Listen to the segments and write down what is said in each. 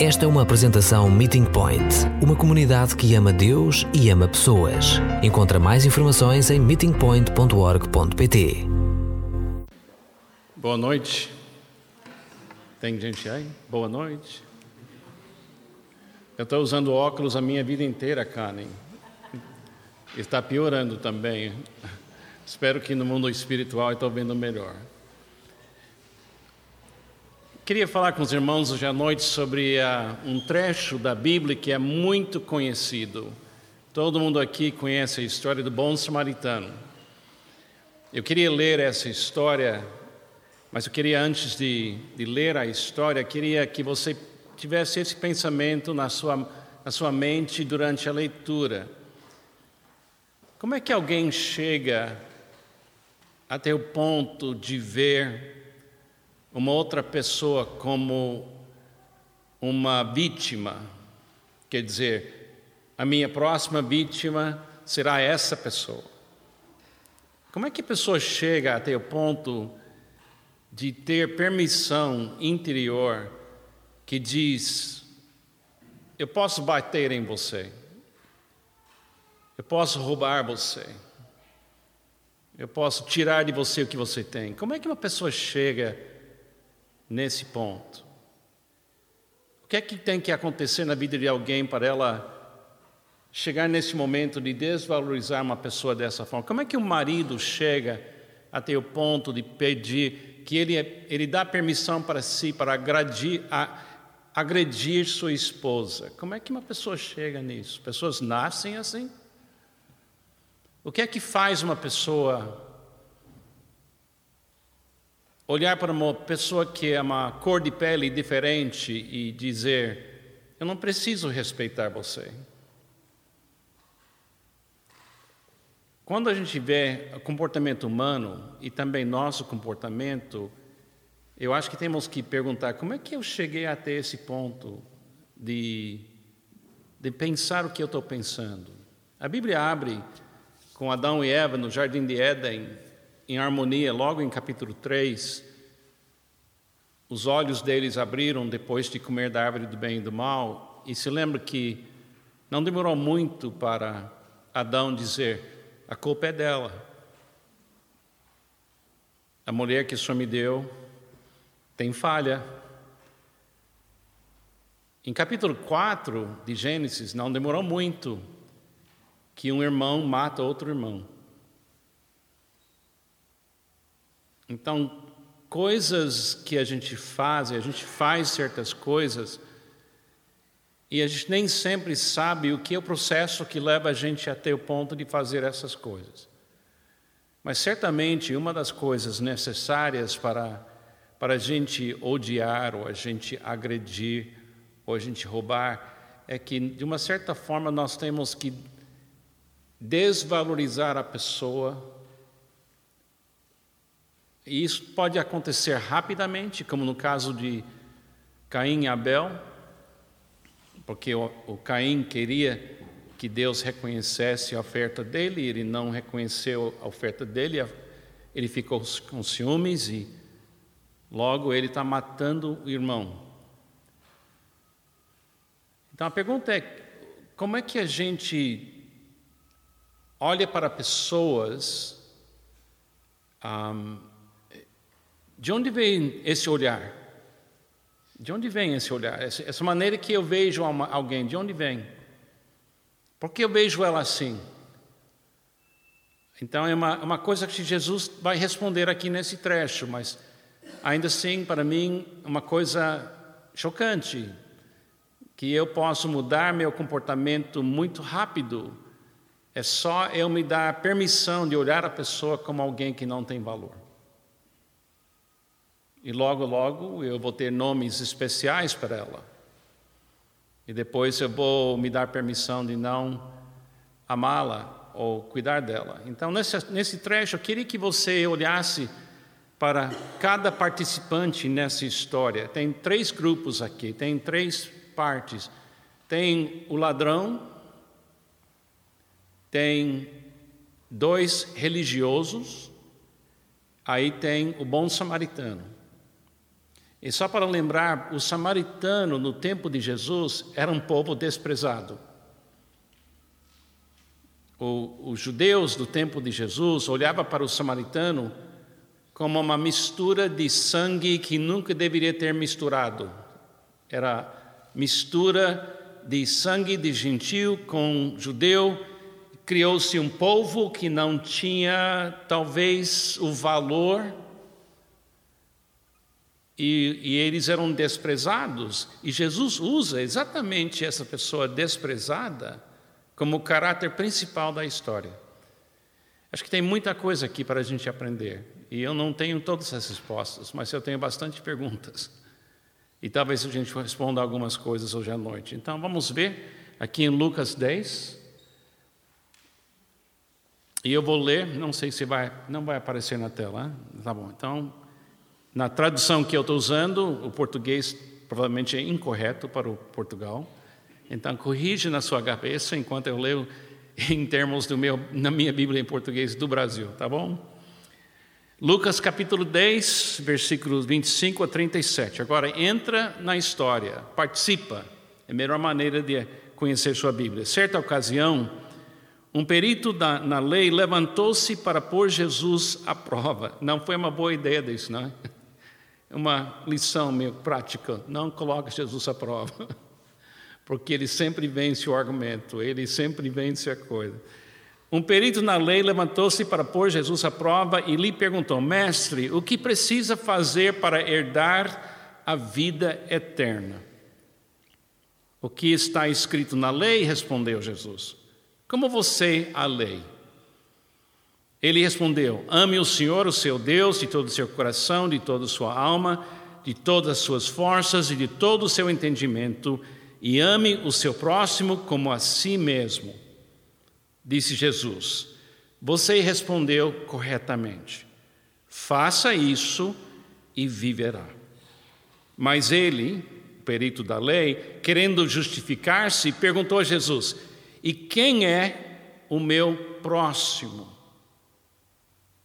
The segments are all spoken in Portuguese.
Esta é uma apresentação Meeting Point, uma comunidade que ama Deus e ama pessoas. Encontra mais informações em meetingpoint.org.pt. Boa noite. Tem gente aí? Boa noite. Eu estou usando óculos a minha vida inteira, Karen. Está piorando também. Espero que no mundo espiritual estou vendo melhor. Queria falar com os irmãos hoje à noite sobre uh, um trecho da Bíblia que é muito conhecido. Todo mundo aqui conhece a história do bom samaritano. Eu queria ler essa história, mas eu queria, antes de, de ler a história, queria que você tivesse esse pensamento na sua, na sua mente durante a leitura. Como é que alguém chega até o ponto de ver uma outra pessoa como uma vítima, quer dizer, a minha próxima vítima será essa pessoa. Como é que a pessoa chega até o ponto de ter permissão interior que diz: eu posso bater em você, eu posso roubar você, eu posso tirar de você o que você tem? Como é que uma pessoa chega nesse ponto. O que é que tem que acontecer na vida de alguém para ela chegar nesse momento de desvalorizar uma pessoa dessa forma? Como é que o marido chega até o ponto de pedir que ele, ele dá permissão para si para agredir, a, agredir sua esposa? Como é que uma pessoa chega nisso? Pessoas nascem assim? O que é que faz uma pessoa olhar para uma pessoa que é uma cor de pele diferente e dizer: Eu não preciso respeitar você. Quando a gente vê o comportamento humano e também nosso comportamento, eu acho que temos que perguntar: como é que eu cheguei até esse ponto de, de pensar o que eu estou pensando? A Bíblia abre com Adão e Eva no jardim de Éden, em harmonia, logo em capítulo 3, os olhos deles abriram depois de comer da árvore do bem e do mal, e se lembra que não demorou muito para Adão dizer: a culpa é dela. A mulher que o Senhor me deu tem falha. Em capítulo 4 de Gênesis, não demorou muito que um irmão mata outro irmão. Então, coisas que a gente faz, a gente faz certas coisas e a gente nem sempre sabe o que é o processo que leva a gente até o ponto de fazer essas coisas. Mas certamente uma das coisas necessárias para, para a gente odiar, ou a gente agredir, ou a gente roubar, é que, de uma certa forma, nós temos que desvalorizar a pessoa e isso pode acontecer rapidamente, como no caso de Caim e Abel, porque o, Caim queria que Deus reconhecesse a oferta dele, ele não reconheceu a oferta dele, ele ficou com ciúmes e logo ele está matando o irmão. Então a pergunta é: como é que a gente olha para pessoas um, de onde vem esse olhar? De onde vem esse olhar? Essa maneira que eu vejo alguém, de onde vem? Por que eu vejo ela assim? Então é uma, uma coisa que Jesus vai responder aqui nesse trecho, mas ainda assim, para mim, uma coisa chocante, que eu posso mudar meu comportamento muito rápido, é só eu me dar permissão de olhar a pessoa como alguém que não tem valor. E logo, logo eu vou ter nomes especiais para ela. E depois eu vou me dar permissão de não amá-la ou cuidar dela. Então, nesse, nesse trecho, eu queria que você olhasse para cada participante nessa história. Tem três grupos aqui, tem três partes. Tem o ladrão, tem dois religiosos, aí tem o bom samaritano. E só para lembrar, o samaritano no tempo de Jesus era um povo desprezado. O, os judeus do tempo de Jesus olhavam para o samaritano como uma mistura de sangue que nunca deveria ter misturado. Era mistura de sangue de gentil com judeu. Criou-se um povo que não tinha, talvez, o valor, e, e eles eram desprezados. E Jesus usa exatamente essa pessoa desprezada como o caráter principal da história. Acho que tem muita coisa aqui para a gente aprender. E eu não tenho todas as respostas, mas eu tenho bastante perguntas. E talvez a gente responda algumas coisas hoje à noite. Então vamos ver aqui em Lucas 10. E eu vou ler, não sei se vai, não vai aparecer na tela. Tá bom. Então, na tradução que eu estou usando, o português provavelmente é incorreto para o Portugal. Então corrige na sua cabeça enquanto eu leio em termos do meu, na minha Bíblia em português do Brasil, tá bom? Lucas capítulo 10, versículos 25 a 37. Agora entra na história, participa. É a melhor maneira de conhecer sua Bíblia. Certa ocasião, um perito da, na lei levantou-se para pôr Jesus à prova. Não foi uma boa ideia disso, não é? Uma lição meio prática. Não coloque Jesus à prova, porque ele sempre vence o argumento, ele sempre vence a coisa. Um perito na lei levantou-se para pôr Jesus à prova e lhe perguntou: Mestre, o que precisa fazer para herdar a vida eterna? O que está escrito na lei? respondeu Jesus. Como você a lei? Ele respondeu: Ame o Senhor, o seu Deus, de todo o seu coração, de toda a sua alma, de todas as suas forças e de todo o seu entendimento, e ame o seu próximo como a si mesmo. Disse Jesus: Você respondeu corretamente. Faça isso e viverá. Mas ele, perito da lei, querendo justificar-se, perguntou a Jesus: E quem é o meu próximo?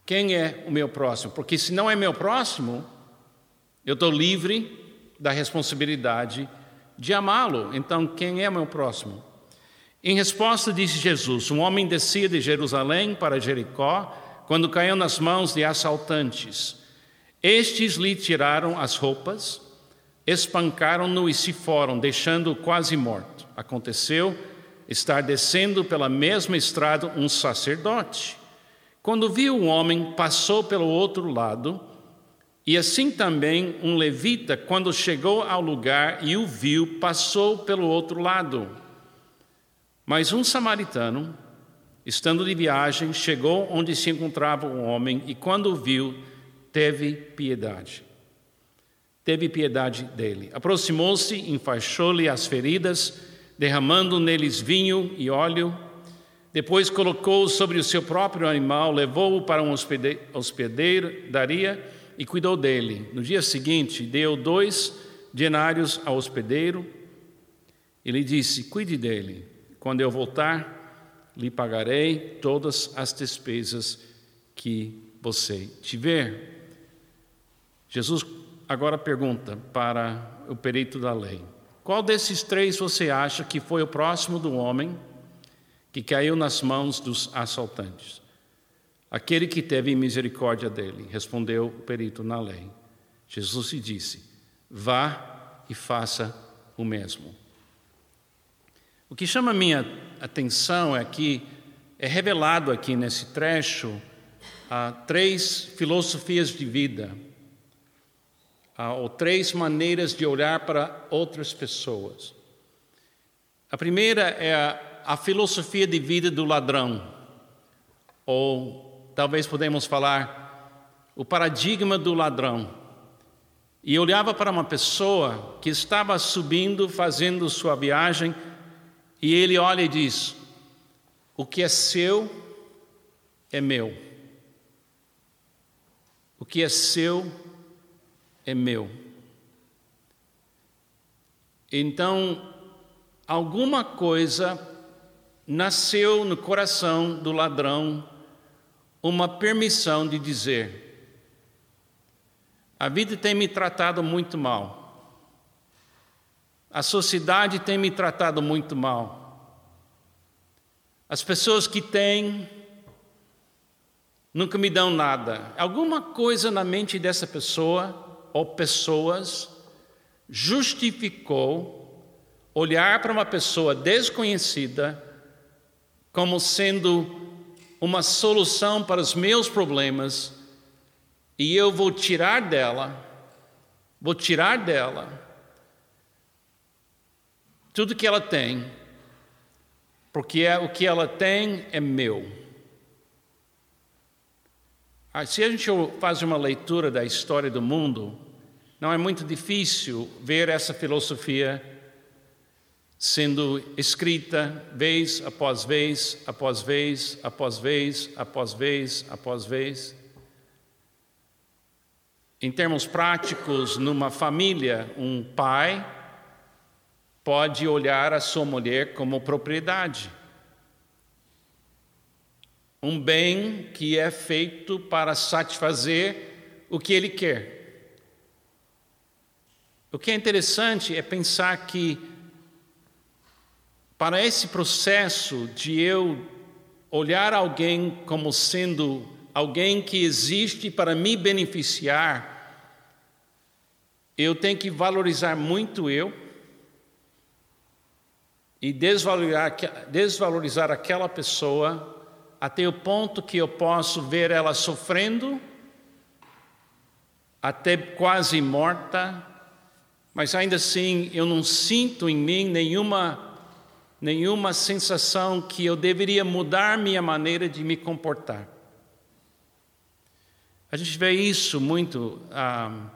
Quem é o meu próximo? Porque se não é meu próximo, eu estou livre da responsabilidade de amá-lo. Então, quem é meu próximo? Em resposta, disse Jesus: Um homem descia de Jerusalém para Jericó quando caiu nas mãos de assaltantes. Estes lhe tiraram as roupas, espancaram-no e se foram, deixando-o quase morto. Aconteceu estar descendo pela mesma estrada um sacerdote. Quando viu o homem, passou pelo outro lado, e assim também um levita, quando chegou ao lugar e o viu, passou pelo outro lado. Mas um samaritano, estando de viagem, chegou onde se encontrava o homem e, quando o viu, teve piedade. Teve piedade dele. Aproximou-se, enfaixou-lhe as feridas, derramando neles vinho e óleo. Depois colocou-o sobre o seu próprio animal, levou-o para um hospedeiro, daria e cuidou dele. No dia seguinte, deu dois denários ao hospedeiro e lhe disse: Cuide dele. Quando eu voltar, lhe pagarei todas as despesas que você tiver. Jesus agora pergunta para o perito da lei: Qual desses três você acha que foi o próximo do homem que caiu nas mãos dos assaltantes? Aquele que teve misericórdia dele, respondeu o perito na lei. Jesus lhe disse: Vá e faça o mesmo. O que chama minha atenção é que é revelado aqui nesse trecho três filosofias de vida, ou três maneiras de olhar para outras pessoas. A primeira é a, a filosofia de vida do ladrão, ou talvez podemos falar o paradigma do ladrão. E olhava para uma pessoa que estava subindo, fazendo sua viagem, e ele olha e diz: O que é seu é meu. O que é seu é meu. Então, alguma coisa nasceu no coração do ladrão uma permissão de dizer: A vida tem me tratado muito mal. A sociedade tem me tratado muito mal. As pessoas que têm nunca me dão nada. Alguma coisa na mente dessa pessoa ou pessoas justificou olhar para uma pessoa desconhecida como sendo uma solução para os meus problemas e eu vou tirar dela, vou tirar dela tudo que ela tem, porque é, o que ela tem é meu. Ah, se a gente faz uma leitura da história do mundo, não é muito difícil ver essa filosofia sendo escrita vez após vez, após vez, após vez, após vez, após vez. Em termos práticos, numa família, um pai pode olhar a sua mulher como propriedade. Um bem que é feito para satisfazer o que ele quer. O que é interessante é pensar que, para esse processo de eu olhar alguém como sendo alguém que existe para me beneficiar, eu tenho que valorizar muito eu e desvalorizar, desvalorizar aquela pessoa até o ponto que eu posso ver ela sofrendo, até quase morta, mas ainda assim eu não sinto em mim nenhuma nenhuma sensação que eu deveria mudar minha maneira de me comportar. A gente vê isso muito. Ah,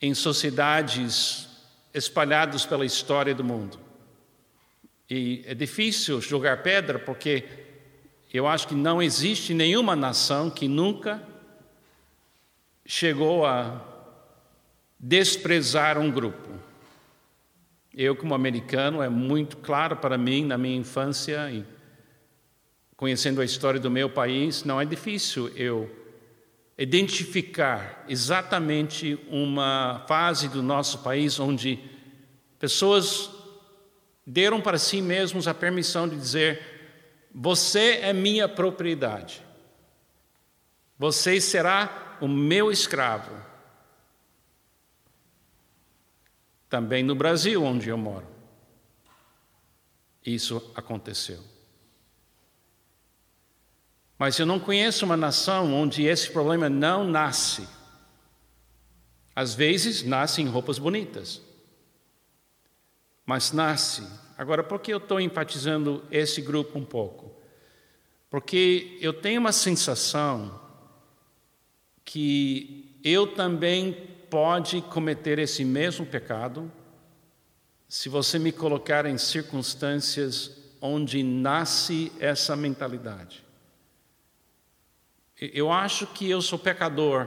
em sociedades espalhadas pela história do mundo. E é difícil jogar pedra porque eu acho que não existe nenhuma nação que nunca chegou a desprezar um grupo. Eu, como americano, é muito claro para mim, na minha infância e conhecendo a história do meu país, não é difícil eu identificar exatamente uma fase do nosso país onde pessoas deram para si mesmos a permissão de dizer: Você é minha propriedade, você será o meu escravo. Também no Brasil, onde eu moro, isso aconteceu. Mas eu não conheço uma nação onde esse problema não nasce. Às vezes nasce em roupas bonitas, mas nasce. Agora, por que eu estou enfatizando esse grupo um pouco? Porque eu tenho uma sensação que eu também pode cometer esse mesmo pecado se você me colocar em circunstâncias onde nasce essa mentalidade. Eu acho que eu sou pecador.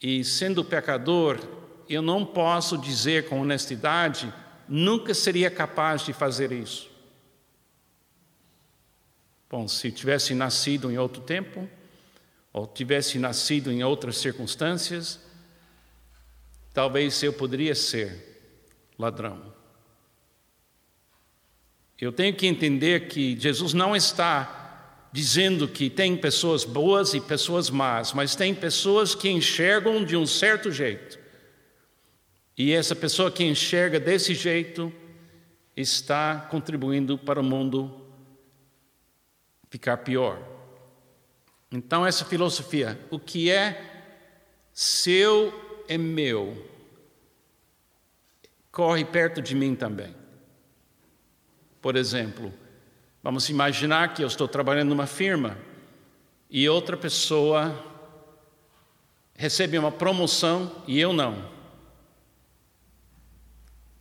E sendo pecador, eu não posso dizer com honestidade, nunca seria capaz de fazer isso. Bom, se tivesse nascido em outro tempo, ou tivesse nascido em outras circunstâncias, talvez eu poderia ser ladrão. Eu tenho que entender que Jesus não está dizendo que tem pessoas boas e pessoas más, mas tem pessoas que enxergam de um certo jeito. E essa pessoa que enxerga desse jeito está contribuindo para o mundo ficar pior. Então, essa filosofia, o que é seu é meu, corre perto de mim também. Por exemplo, Vamos imaginar que eu estou trabalhando numa firma e outra pessoa recebe uma promoção e eu não.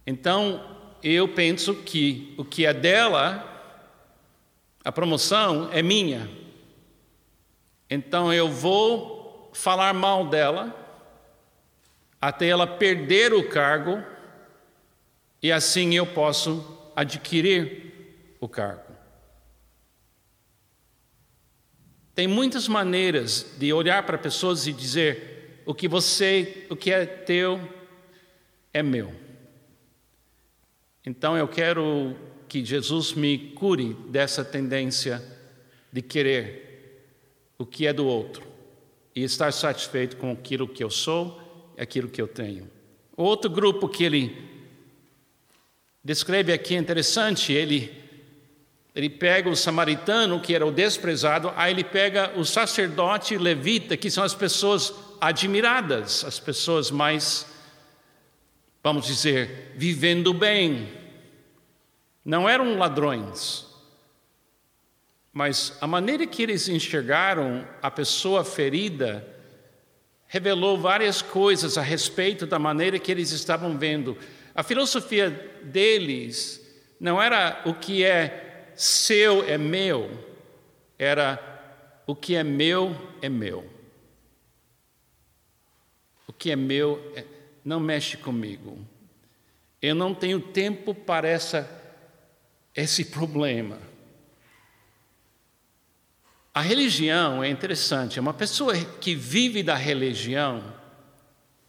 Então, eu penso que o que é dela, a promoção é minha. Então, eu vou falar mal dela até ela perder o cargo e assim eu posso adquirir o cargo. Tem muitas maneiras de olhar para pessoas e dizer: o que você, o que é teu é meu. Então eu quero que Jesus me cure dessa tendência de querer o que é do outro e estar satisfeito com aquilo que eu sou aquilo que eu tenho. Outro grupo que ele descreve aqui é interessante, ele ele pega o samaritano, que era o desprezado, aí ele pega o sacerdote levita, que são as pessoas admiradas, as pessoas mais, vamos dizer, vivendo bem. Não eram ladrões, mas a maneira que eles enxergaram a pessoa ferida revelou várias coisas a respeito da maneira que eles estavam vendo. A filosofia deles não era o que é seu é meu, era o que é meu é meu. O que é meu é, não mexe comigo. Eu não tenho tempo para essa, esse problema. A religião é interessante, é uma pessoa que vive da religião,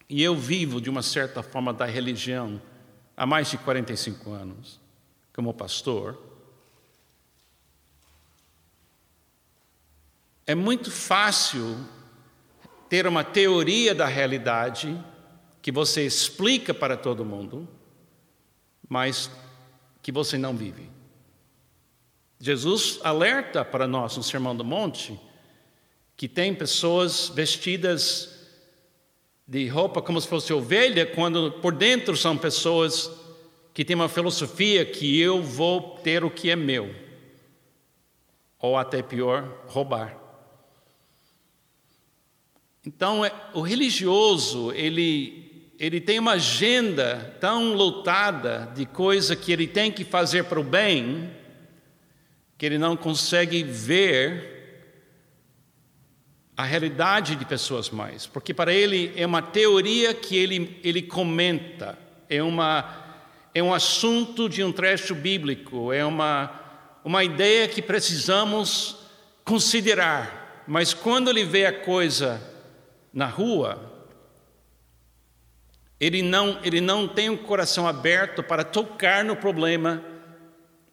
e eu vivo de uma certa forma da religião há mais de 45 anos, como pastor. É muito fácil ter uma teoria da realidade que você explica para todo mundo, mas que você não vive. Jesus alerta para nós no Sermão do Monte que tem pessoas vestidas de roupa como se fosse ovelha, quando por dentro são pessoas que têm uma filosofia que eu vou ter o que é meu, ou até pior, roubar. Então, é, o religioso, ele, ele tem uma agenda tão lotada de coisa que ele tem que fazer para o bem, que ele não consegue ver a realidade de pessoas mais, porque para ele é uma teoria que ele, ele comenta, é, uma, é um assunto de um trecho bíblico, é uma, uma ideia que precisamos considerar, mas quando ele vê a coisa na rua, ele não, ele não tem um coração aberto para tocar no problema,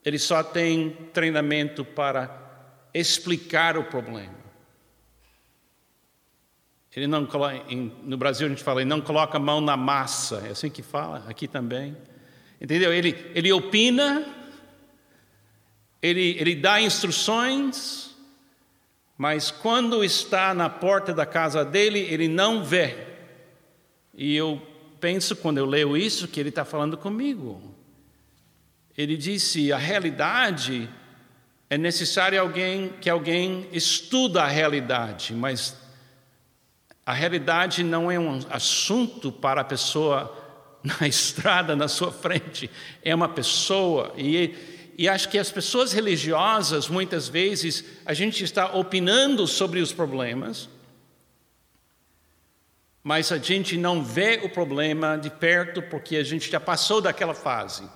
ele só tem treinamento para explicar o problema. Ele não no Brasil a gente fala, ele não coloca a mão na massa, é assim que fala, aqui também. Entendeu? Ele, ele opina, ele, ele dá instruções, mas quando está na porta da casa dele, ele não vê. E eu penso, quando eu leio isso, que ele está falando comigo. Ele disse: a realidade é necessário alguém que alguém estuda a realidade, mas a realidade não é um assunto para a pessoa na estrada na sua frente, é uma pessoa e e acho que as pessoas religiosas, muitas vezes, a gente está opinando sobre os problemas, mas a gente não vê o problema de perto porque a gente já passou daquela fase.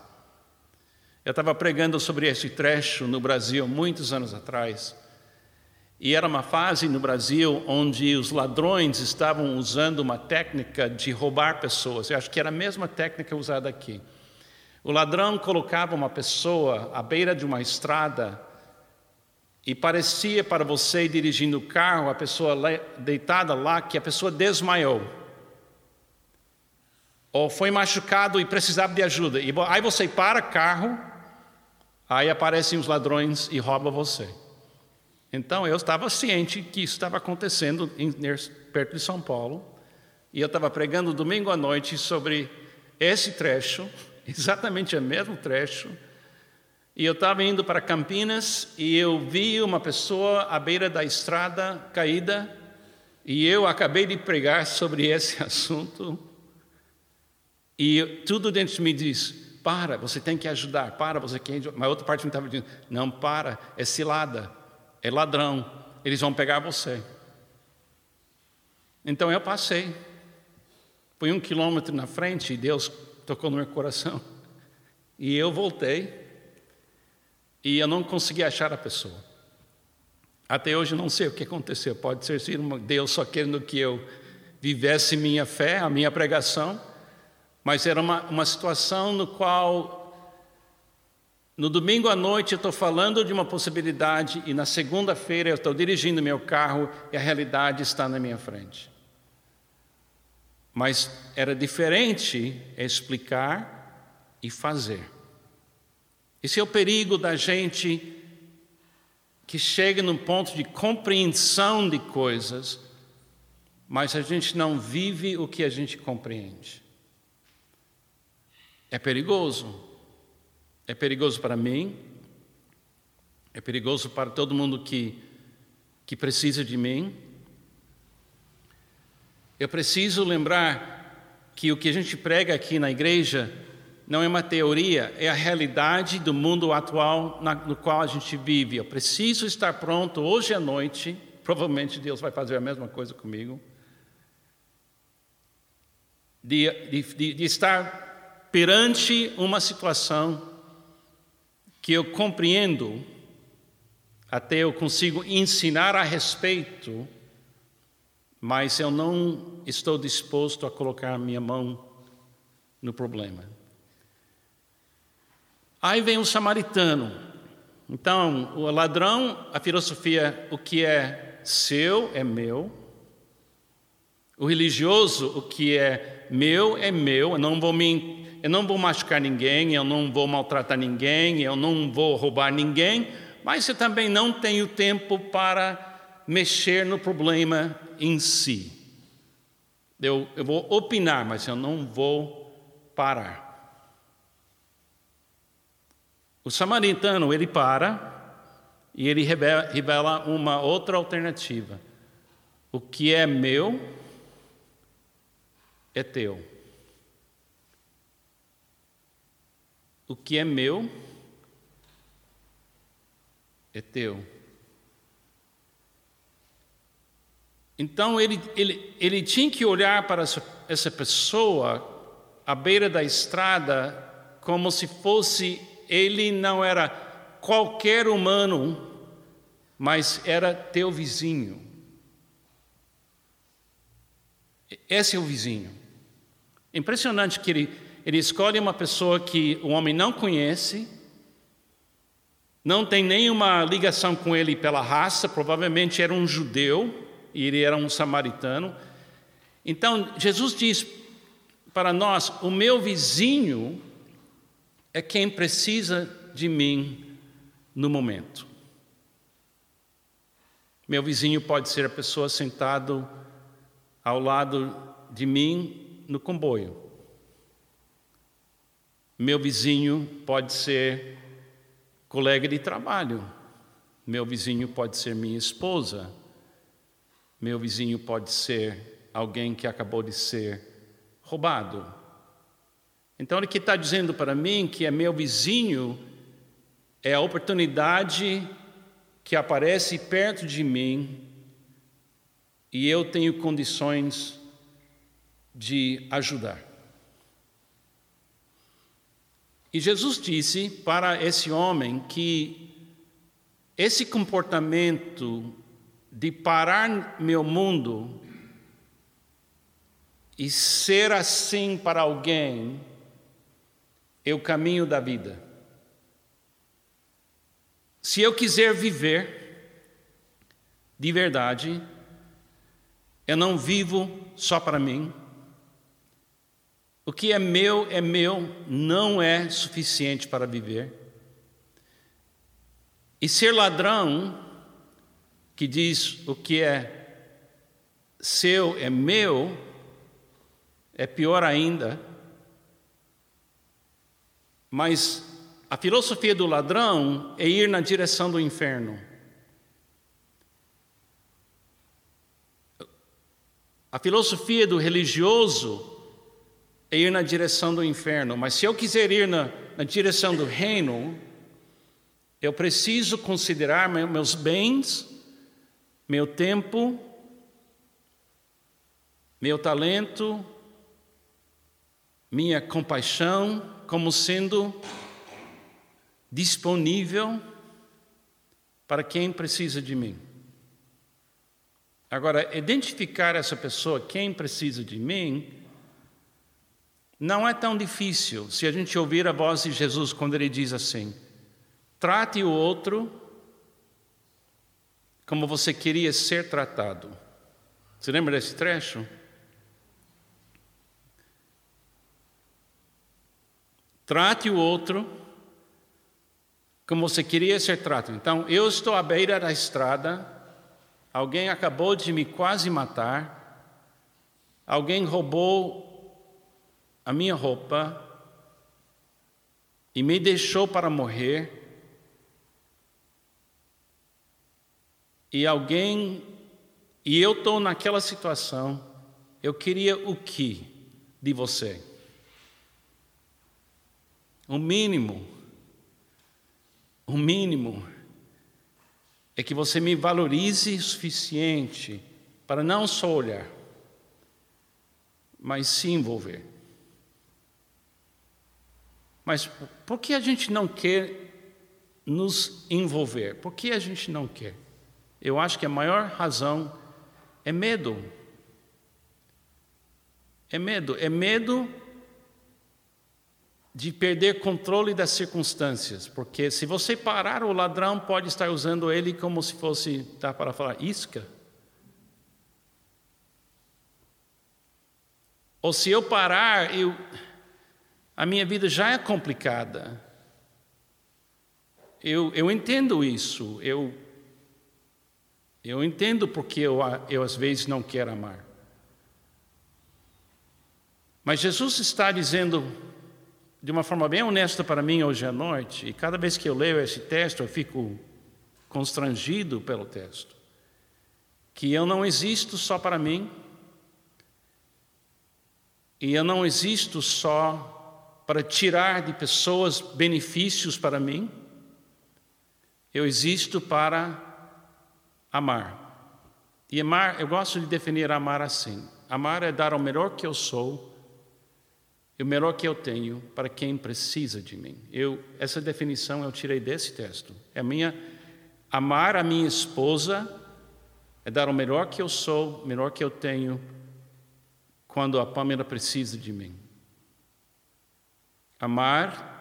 Eu estava pregando sobre esse trecho no Brasil muitos anos atrás. E era uma fase no Brasil onde os ladrões estavam usando uma técnica de roubar pessoas. Eu acho que era a mesma técnica usada aqui. O ladrão colocava uma pessoa à beira de uma estrada e parecia para você dirigindo o carro, a pessoa deitada lá, que a pessoa desmaiou. Ou foi machucado e precisava de ajuda. E aí você para o carro, aí aparecem os ladrões e roubam você. Então eu estava ciente que isso estava acontecendo em, perto de São Paulo. E eu estava pregando domingo à noite sobre esse trecho exatamente o mesmo trecho. E eu estava indo para Campinas e eu vi uma pessoa à beira da estrada caída e eu acabei de pregar sobre esse assunto e tudo dentro de mim diz: para, você tem que ajudar, para, você tem que. Mas outra parte estava dizendo: não, para, é cilada, é ladrão, eles vão pegar você. Então eu passei, fui um quilômetro na frente e Deus tocou no meu coração. E eu voltei e eu não consegui achar a pessoa. Até hoje não sei o que aconteceu. Pode ser Deus só querendo que eu vivesse minha fé, a minha pregação, mas era uma, uma situação no qual no domingo à noite eu estou falando de uma possibilidade e na segunda-feira eu estou dirigindo meu carro e a realidade está na minha frente. Mas era diferente explicar e fazer. Esse é o perigo da gente que chega num ponto de compreensão de coisas, mas a gente não vive o que a gente compreende. É perigoso. É perigoso para mim, é perigoso para todo mundo que, que precisa de mim. Eu preciso lembrar que o que a gente prega aqui na igreja não é uma teoria, é a realidade do mundo atual no qual a gente vive. Eu preciso estar pronto hoje à noite, provavelmente Deus vai fazer a mesma coisa comigo, de, de, de estar perante uma situação que eu compreendo, até eu consigo ensinar a respeito, mas eu não estou disposto a colocar minha mão no problema. Aí vem o samaritano. Então, o ladrão, a filosofia, o que é seu é meu. O religioso, o que é meu é meu, eu não vou me eu não vou machucar ninguém, eu não vou maltratar ninguém, eu não vou roubar ninguém, mas eu também não tenho tempo para mexer no problema em si. Eu, eu vou opinar, mas eu não vou parar. O samaritano, ele para e ele revela uma outra alternativa. O que é meu é teu. O que é meu é teu. Então ele, ele, ele tinha que olhar para essa, essa pessoa à beira da estrada como se fosse ele não era qualquer humano, mas era teu vizinho. Esse é o vizinho. Impressionante que ele ele escolhe uma pessoa que o homem não conhece, não tem nenhuma ligação com ele pela raça, provavelmente era um judeu e ele era um samaritano. Então, Jesus diz para nós: o meu vizinho é quem precisa de mim no momento. Meu vizinho pode ser a pessoa sentado ao lado de mim no comboio. Meu vizinho pode ser colega de trabalho, meu vizinho pode ser minha esposa, meu vizinho pode ser alguém que acabou de ser roubado. Então, ele que está dizendo para mim que é meu vizinho é a oportunidade que aparece perto de mim e eu tenho condições de ajudar. E Jesus disse para esse homem que esse comportamento de parar meu mundo e ser assim para alguém é o caminho da vida. Se eu quiser viver de verdade, eu não vivo só para mim, o que é meu é meu, não é suficiente para viver. E ser ladrão, que diz o que é seu é meu, é pior ainda. Mas a filosofia do ladrão é ir na direção do inferno. A filosofia do religioso é ir na direção do inferno, mas se eu quiser ir na, na direção do reino, eu preciso considerar meus bens, meu tempo, meu talento, minha compaixão como sendo disponível para quem precisa de mim. Agora, identificar essa pessoa, quem precisa de mim, não é tão difícil se a gente ouvir a voz de Jesus quando ele diz assim: trate o outro como você queria ser tratado. Você lembra desse trecho? Trate o outro como você queria ser tratado. Então, eu estou à beira da estrada, alguém acabou de me quase matar, alguém roubou a minha roupa e me deixou para morrer, e alguém, e eu estou naquela situação, eu queria o que de você? O mínimo, o mínimo é que você me valorize o suficiente para não só olhar, mas se envolver. Mas por que a gente não quer nos envolver? Por que a gente não quer? Eu acho que a maior razão é medo. É medo, é medo de perder controle das circunstâncias, porque se você parar, o ladrão pode estar usando ele como se fosse, tá para falar, isca. Ou se eu parar, eu a minha vida já é complicada. Eu, eu entendo isso, eu, eu entendo porque eu, eu às vezes não quero amar. Mas Jesus está dizendo de uma forma bem honesta para mim hoje à noite, e cada vez que eu leio esse texto eu fico constrangido pelo texto, que eu não existo só para mim, e eu não existo só para tirar de pessoas benefícios para mim. Eu existo para amar. E amar, eu gosto de definir amar assim: amar é dar o melhor que eu sou, e o melhor que eu tenho para quem precisa de mim. Eu, essa definição eu tirei desse texto. É minha amar a minha esposa é dar o melhor que eu sou, o melhor que eu tenho quando a Pamela precisa de mim. Amar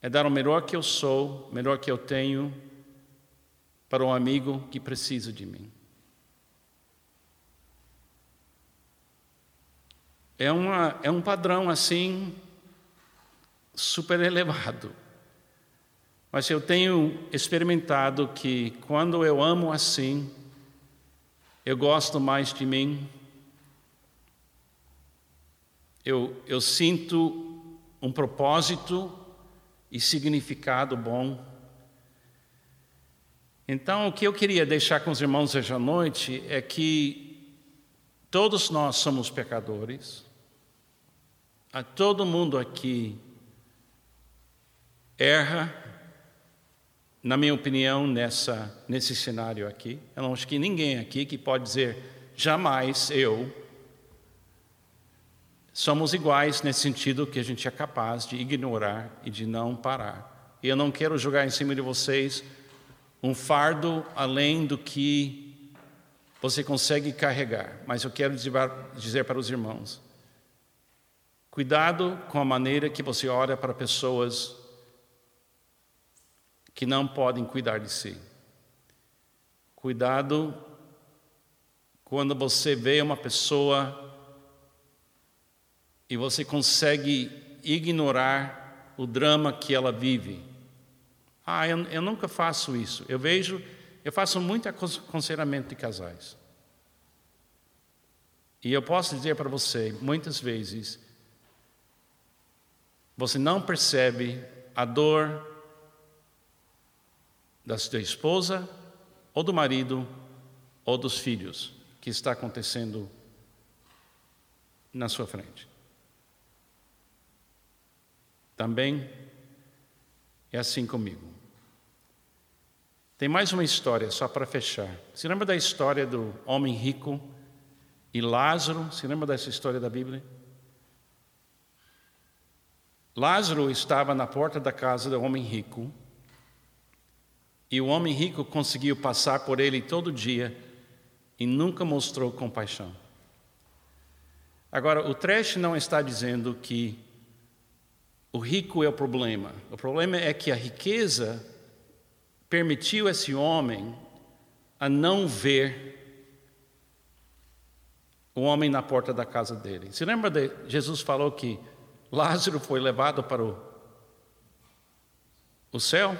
é dar o melhor que eu sou, o melhor que eu tenho, para um amigo que precisa de mim. É, uma, é um padrão assim, super elevado. Mas eu tenho experimentado que quando eu amo assim, eu gosto mais de mim, eu, eu sinto um propósito e significado bom. Então, o que eu queria deixar com os irmãos hoje à noite é que todos nós somos pecadores, a todo mundo aqui erra, na minha opinião, nessa, nesse cenário aqui. Eu não acho que ninguém aqui que pode dizer jamais eu Somos iguais nesse sentido que a gente é capaz de ignorar e de não parar. E eu não quero jogar em cima de vocês um fardo além do que você consegue carregar, mas eu quero dizer para os irmãos: cuidado com a maneira que você olha para pessoas que não podem cuidar de si. Cuidado quando você vê uma pessoa e você consegue ignorar o drama que ela vive. Ah, eu, eu nunca faço isso. Eu vejo, eu faço muito aconselhamento de casais. E eu posso dizer para você, muitas vezes, você não percebe a dor da sua esposa, ou do marido, ou dos filhos que está acontecendo na sua frente. Também é assim comigo. Tem mais uma história, só para fechar. Se lembra da história do homem rico e Lázaro? Se lembra dessa história da Bíblia? Lázaro estava na porta da casa do homem rico e o homem rico conseguiu passar por ele todo dia e nunca mostrou compaixão. Agora, o trecho não está dizendo que o rico é o problema. O problema é que a riqueza permitiu esse homem a não ver o homem na porta da casa dele. Se lembra de Jesus falou que Lázaro foi levado para o, o céu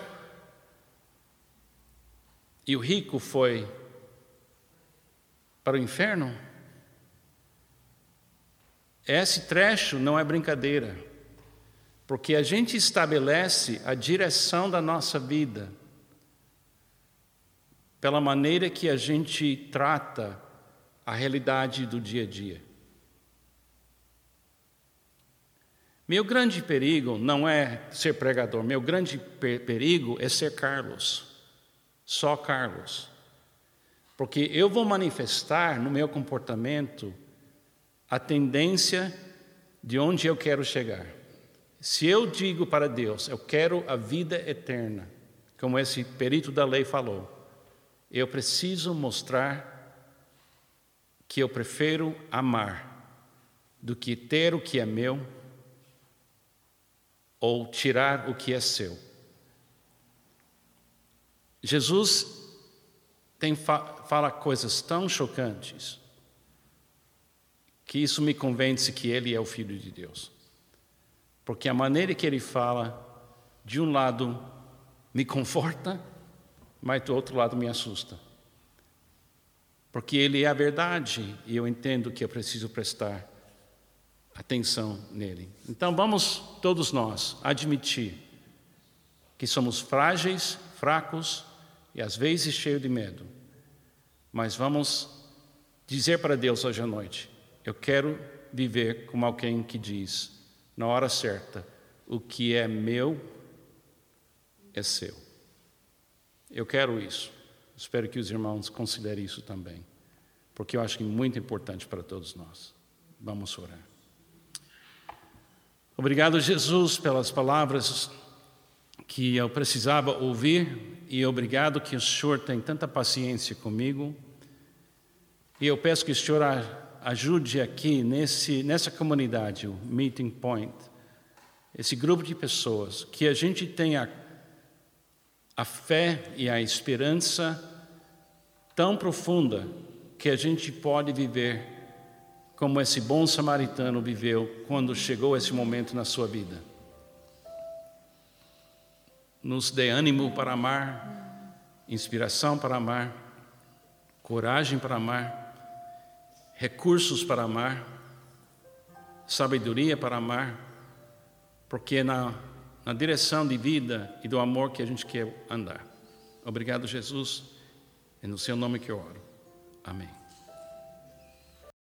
e o rico foi para o inferno? Esse trecho não é brincadeira, porque a gente estabelece a direção da nossa vida pela maneira que a gente trata a realidade do dia a dia. Meu grande perigo não é ser pregador, meu grande perigo é ser Carlos, só Carlos. Porque eu vou manifestar no meu comportamento a tendência de onde eu quero chegar. Se eu digo para Deus, eu quero a vida eterna, como esse perito da lei falou, eu preciso mostrar que eu prefiro amar do que ter o que é meu ou tirar o que é seu. Jesus tem, fala coisas tão chocantes que isso me convence que ele é o Filho de Deus. Porque a maneira que ele fala, de um lado me conforta, mas do outro lado me assusta. Porque ele é a verdade e eu entendo que eu preciso prestar atenção nele. Então vamos todos nós admitir que somos frágeis, fracos e às vezes cheios de medo. Mas vamos dizer para Deus hoje à noite: eu quero viver como alguém que diz, na hora certa, o que é meu é seu. Eu quero isso. Espero que os irmãos considerem isso também, porque eu acho que é muito importante para todos nós. Vamos orar. Obrigado, Jesus, pelas palavras que eu precisava ouvir e obrigado que o Senhor tem tanta paciência comigo. E eu peço que o Senhor ajude aqui nesse, nessa comunidade, o Meeting Point, esse grupo de pessoas, que a gente tenha a fé e a esperança tão profunda que a gente pode viver como esse bom samaritano viveu quando chegou esse momento na sua vida. Nos dê ânimo para amar, inspiração para amar, coragem para amar recursos para amar, sabedoria para amar, porque é na, na direção de vida e do amor que a gente quer andar. Obrigado, Jesus. É no seu nome que eu oro. Amém.